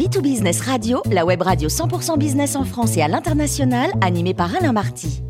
B2Business Radio, la web radio 100% business en France et à l'international, animée par Alain Marty.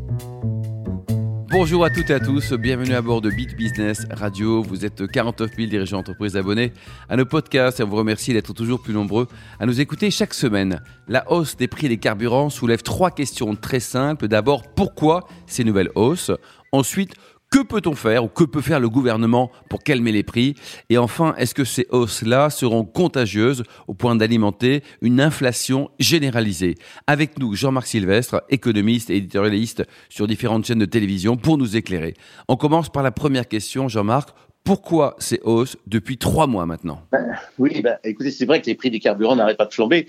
Bonjour à toutes et à tous, bienvenue à bord de Beat Business Radio. Vous êtes 49 000 dirigeants d'entreprise abonnés à nos podcasts et on vous remercie d'être toujours plus nombreux à nous écouter chaque semaine. La hausse des prix des carburants soulève trois questions très simples. D'abord, pourquoi ces nouvelles hausses? Ensuite, que peut-on faire ou que peut faire le gouvernement pour calmer les prix? Et enfin, est-ce que ces hausses-là seront contagieuses au point d'alimenter une inflation généralisée? Avec nous, Jean-Marc Sylvestre, économiste et éditorialiste sur différentes chaînes de télévision, pour nous éclairer. On commence par la première question, Jean-Marc. Pourquoi ces hausses depuis trois mois maintenant? Ben, Oui, ben, écoutez, c'est vrai que les prix des carburants n'arrêtent pas de flamber.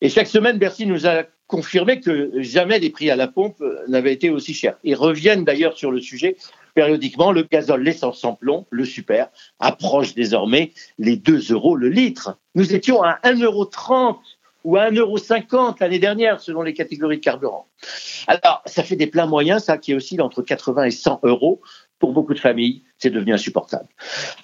Et chaque semaine, Bercy nous a confirmé que jamais les prix à la pompe n'avaient été aussi chers. Ils reviennent d'ailleurs sur le sujet périodiquement, le gazole, l'essence sans plomb, le super, approche désormais les 2 euros le litre. Nous étions à 1,30 euros ou à 1,50 euros l'année dernière, selon les catégories de carburant. Alors, ça fait des pleins moyens, ça, qui aussi entre 80 et 100 euros. Pour beaucoup de familles, c'est devenu insupportable.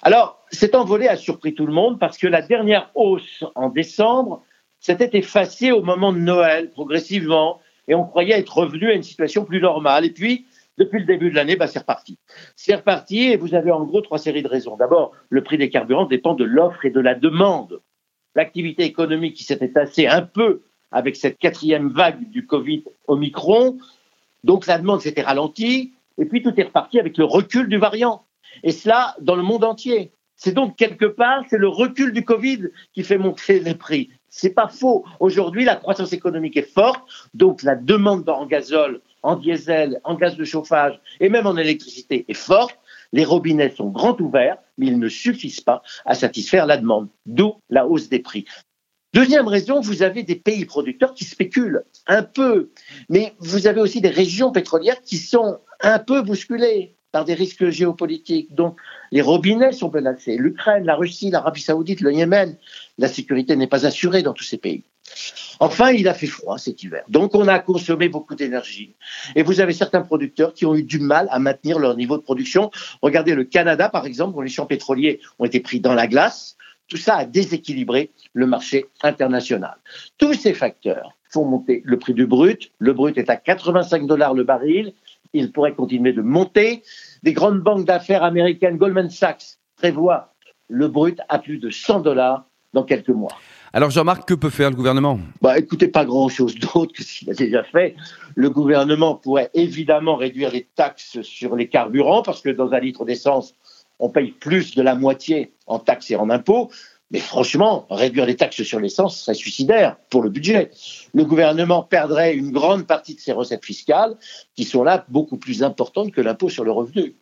Alors, cet envolé a surpris tout le monde parce que la dernière hausse en décembre s'était effacée au moment de Noël, progressivement, et on croyait être revenu à une situation plus normale. Et puis, depuis le début de l'année, bah, c'est reparti. C'est reparti et vous avez en gros trois séries de raisons. D'abord, le prix des carburants dépend de l'offre et de la demande. L'activité économique qui s'était tassée un peu avec cette quatrième vague du Covid Omicron, donc la demande s'était ralentie et puis tout est reparti avec le recul du variant. Et cela dans le monde entier. C'est donc quelque part, c'est le recul du Covid qui fait monter les prix. C'est pas faux. Aujourd'hui, la croissance économique est forte, donc la demande en gazole en diesel, en gaz de chauffage et même en électricité est forte. Les robinets sont grands ouverts, mais ils ne suffisent pas à satisfaire la demande, d'où la hausse des prix. Deuxième raison, vous avez des pays producteurs qui spéculent un peu, mais vous avez aussi des régions pétrolières qui sont un peu bousculées par des risques géopolitiques. Donc, les robinets sont menacés. L'Ukraine, la Russie, l'Arabie Saoudite, le Yémen, la sécurité n'est pas assurée dans tous ces pays. Enfin, il a fait froid cet hiver. Donc, on a consommé beaucoup d'énergie. Et vous avez certains producteurs qui ont eu du mal à maintenir leur niveau de production. Regardez le Canada, par exemple, où les champs pétroliers ont été pris dans la glace. Tout ça a déséquilibré le marché international. Tous ces facteurs font monter le prix du brut. Le brut est à 85 dollars le baril. Il pourrait continuer de monter. Des grandes banques d'affaires américaines, Goldman Sachs, prévoient le brut à plus de 100 dollars dans quelques mois. Alors Jean-Marc, que peut faire le gouvernement? Bah écoutez, pas grand-chose d'autre que ce qu'il a déjà fait. Le gouvernement pourrait évidemment réduire les taxes sur les carburants parce que dans un litre d'essence, on paye plus de la moitié en taxes et en impôts. Mais franchement, réduire les taxes sur l'essence serait suicidaire pour le budget. Le gouvernement perdrait une grande partie de ses recettes fiscales, qui sont là beaucoup plus importantes que l'impôt sur le revenu.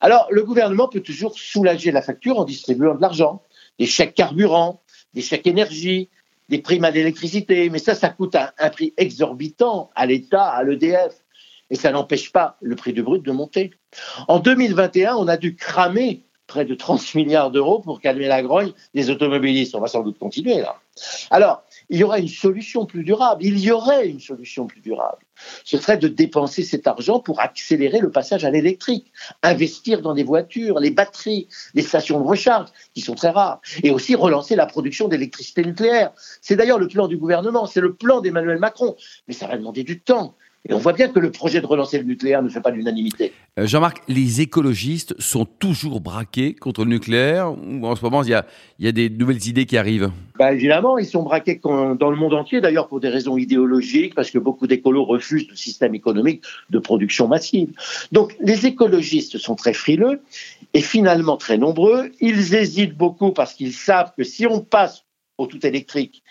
Alors, le gouvernement peut toujours soulager la facture en distribuant de l'argent, des chèques carburants, des chèques énergie, des primes à l'électricité, mais ça, ça coûte un, prix exorbitant à l'État, à l'EDF, et ça n'empêche pas le prix du brut de monter. En 2021, on a dû cramer près de 30 milliards d'euros pour calmer la grogne des automobilistes. On va sans doute continuer là. Alors, il y aura une solution plus durable. Il y aurait une solution plus durable. Ce serait de dépenser cet argent pour accélérer le passage à l'électrique, investir dans des voitures, les batteries, les stations de recharge, qui sont très rares, et aussi relancer la production d'électricité nucléaire. C'est d'ailleurs le plan du gouvernement, c'est le plan d'Emmanuel Macron. Mais ça va demander du temps. Et on voit bien que le projet de relancer le nucléaire ne fait pas l'unanimité. Euh, Jean-Marc, les écologistes sont toujours braqués contre le nucléaire ou en ce moment il y a, y a, des nouvelles idées qui arrivent? Bah, Évidemment, ils sont braqués dans le monde entier, d'ailleurs pour des raisons idéologiques, parce que beaucoup d'écolos refusent le système économique de production massive. Donc les écologistes sont très frileux et finalement très nombreux. Ils hésitent beaucoup parce qu'ils savent que si on passe au tout électrique,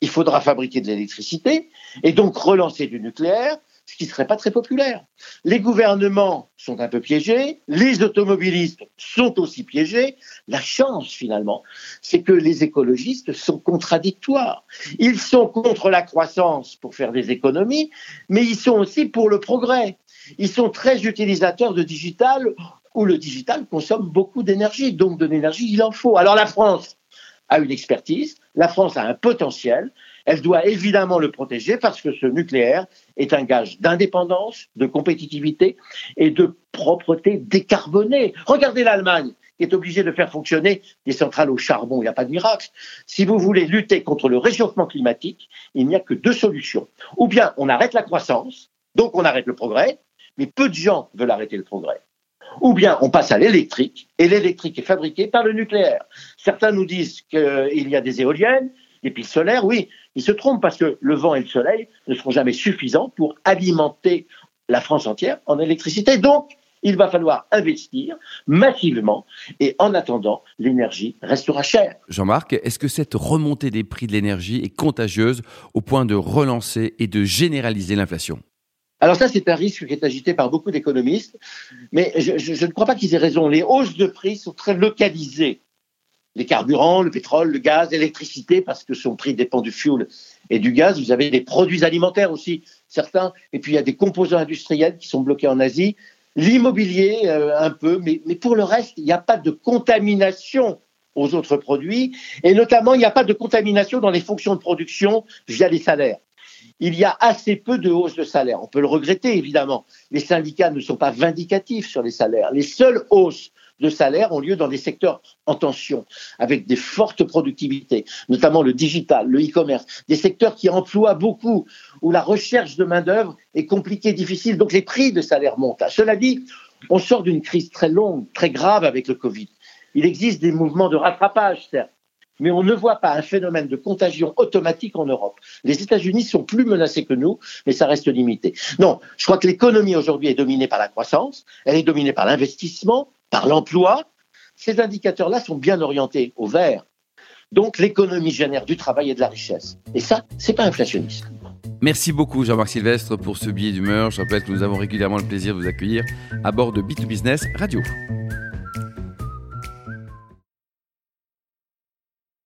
il faudra fabriquer de l'électricité et donc relancer du nucléaire ce qui ne serait pas très populaire. Les gouvernements sont un peu piégés, les automobilistes sont aussi piégés. La chance, finalement, c'est que les écologistes sont contradictoires. Ils sont contre la croissance pour faire des économies, mais ils sont aussi pour le progrès. Ils sont très utilisateurs de digital, où le digital consomme beaucoup d'énergie, donc de l'énergie, il en faut. Alors la France a une expertise, la France a un potentiel, elle doit évidemment le protéger parce que ce nucléaire est un gage d'indépendance, de compétitivité et de propreté décarbonée. Regardez l'Allemagne qui est obligé de faire fonctionner des centrales au charbon. Il n'y a pas de miracle. Si vous voulez lutter contre le réchauffement climatique, il n'y a que deux solutions. Ou bien on arrête la croissance, donc on arrête le progrès, mais peu de gens veulent arrêter le progrès. Ou bien on passe à l'électrique, et l'électrique est fabriqué par le nucléaire. Certains nous disent qu'il y a des éoliennes, des piles solaires, oui, ils se trompent parce que le vent et le soleil ne seront jamais suffisants pour alimenter la France entière en électricité. Donc, il va falloir investir massivement et en attendant, l'énergie restera chère. Jean-Marc, est-ce que cette remontée des prix de l'énergie est contagieuse au point de relancer et de généraliser l'inflation? Alors ça, c'est un risque qui est agité par beaucoup d'économistes, mais je, je, ne crois pas qu'ils aient raison. Les hausses de prix sont très localisées. Les carburants, le pétrole, le gaz, l'électricité, parce que son prix dépend du fuel et du gaz. Vous avez des produits alimentaires aussi, certains, et puis il y a des composants industriels qui sont bloqués en Asie l'immobilier euh, un peu, mais, pour le reste, il n'y a pas de contamination aux autres produits, et notamment, il n'y a pas de contamination dans les fonctions de production via les salaires. Il y a assez peu de hausse de salaire. On peut le regretter, évidemment. Les syndicats ne sont pas vindicatifs sur les salaires. Les seules hausses de salaire ont lieu dans des secteurs en tension, avec des fortes productivités, notamment le digital, le e-commerce, des secteurs qui emploient beaucoup, où la recherche de main-d'œuvre est compliquée, difficile, donc les prix de salaire montent. Cela dit, on sort d'une crise très longue, très grave avec le Covid. Il existe des mouvements de rattrapage, certes, mais on ne voit pas un phénomène de contagion automatique en Europe. Les États-Unis sont plus menacés que nous, mais ça reste limité. Non, je crois que l'économie aujourd'hui est dominée par la croissance, elle est dominée par l'investissement, par l'emploi, ces indicateurs-là sont bien orientés au vert. Donc l'économie génère du travail et de la richesse. Et ça, c'est pas inflationniste. Merci beaucoup Jean-Marc Sylvestre pour ce billet d'humeur. Je rappelle que nous avons régulièrement le plaisir de vous accueillir à bord de B2Business Radio.